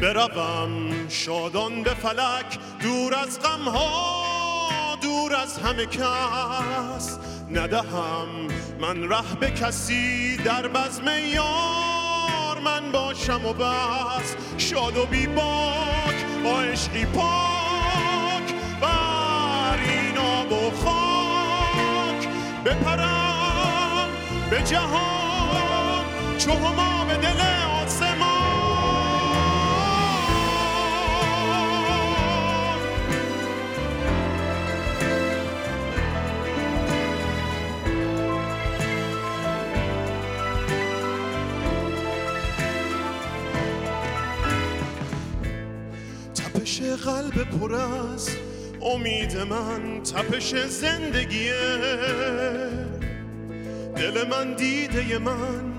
بروم شادان به فلک دور از غمها دور از همه کس. ندهم من ره به کسی در بزم یار من باشم و بس. شاد و بی باک با عشقی پاک. بر این آب و خاک بپرم به جهان چو هما به دل آسمان. تپش قلب پر از امید من تپش زندگیه. دل من دیده من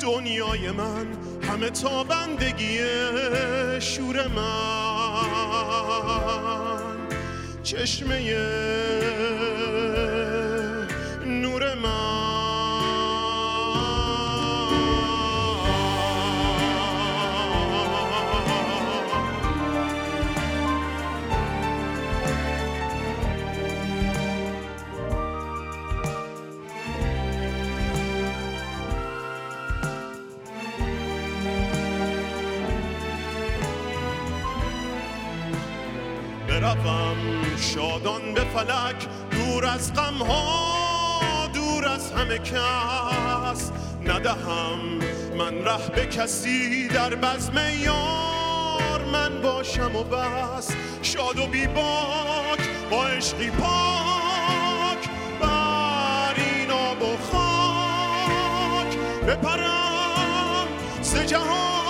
دنیای من همه تابندگی شور من چشمه بروم شادان به فلک دور از غمها دور از همه کس ندهم من ره به کسی در بزم یار من باشم و بس شاد و بی باک با عشقی پاک بر این آب و خاک بپرم ز جهان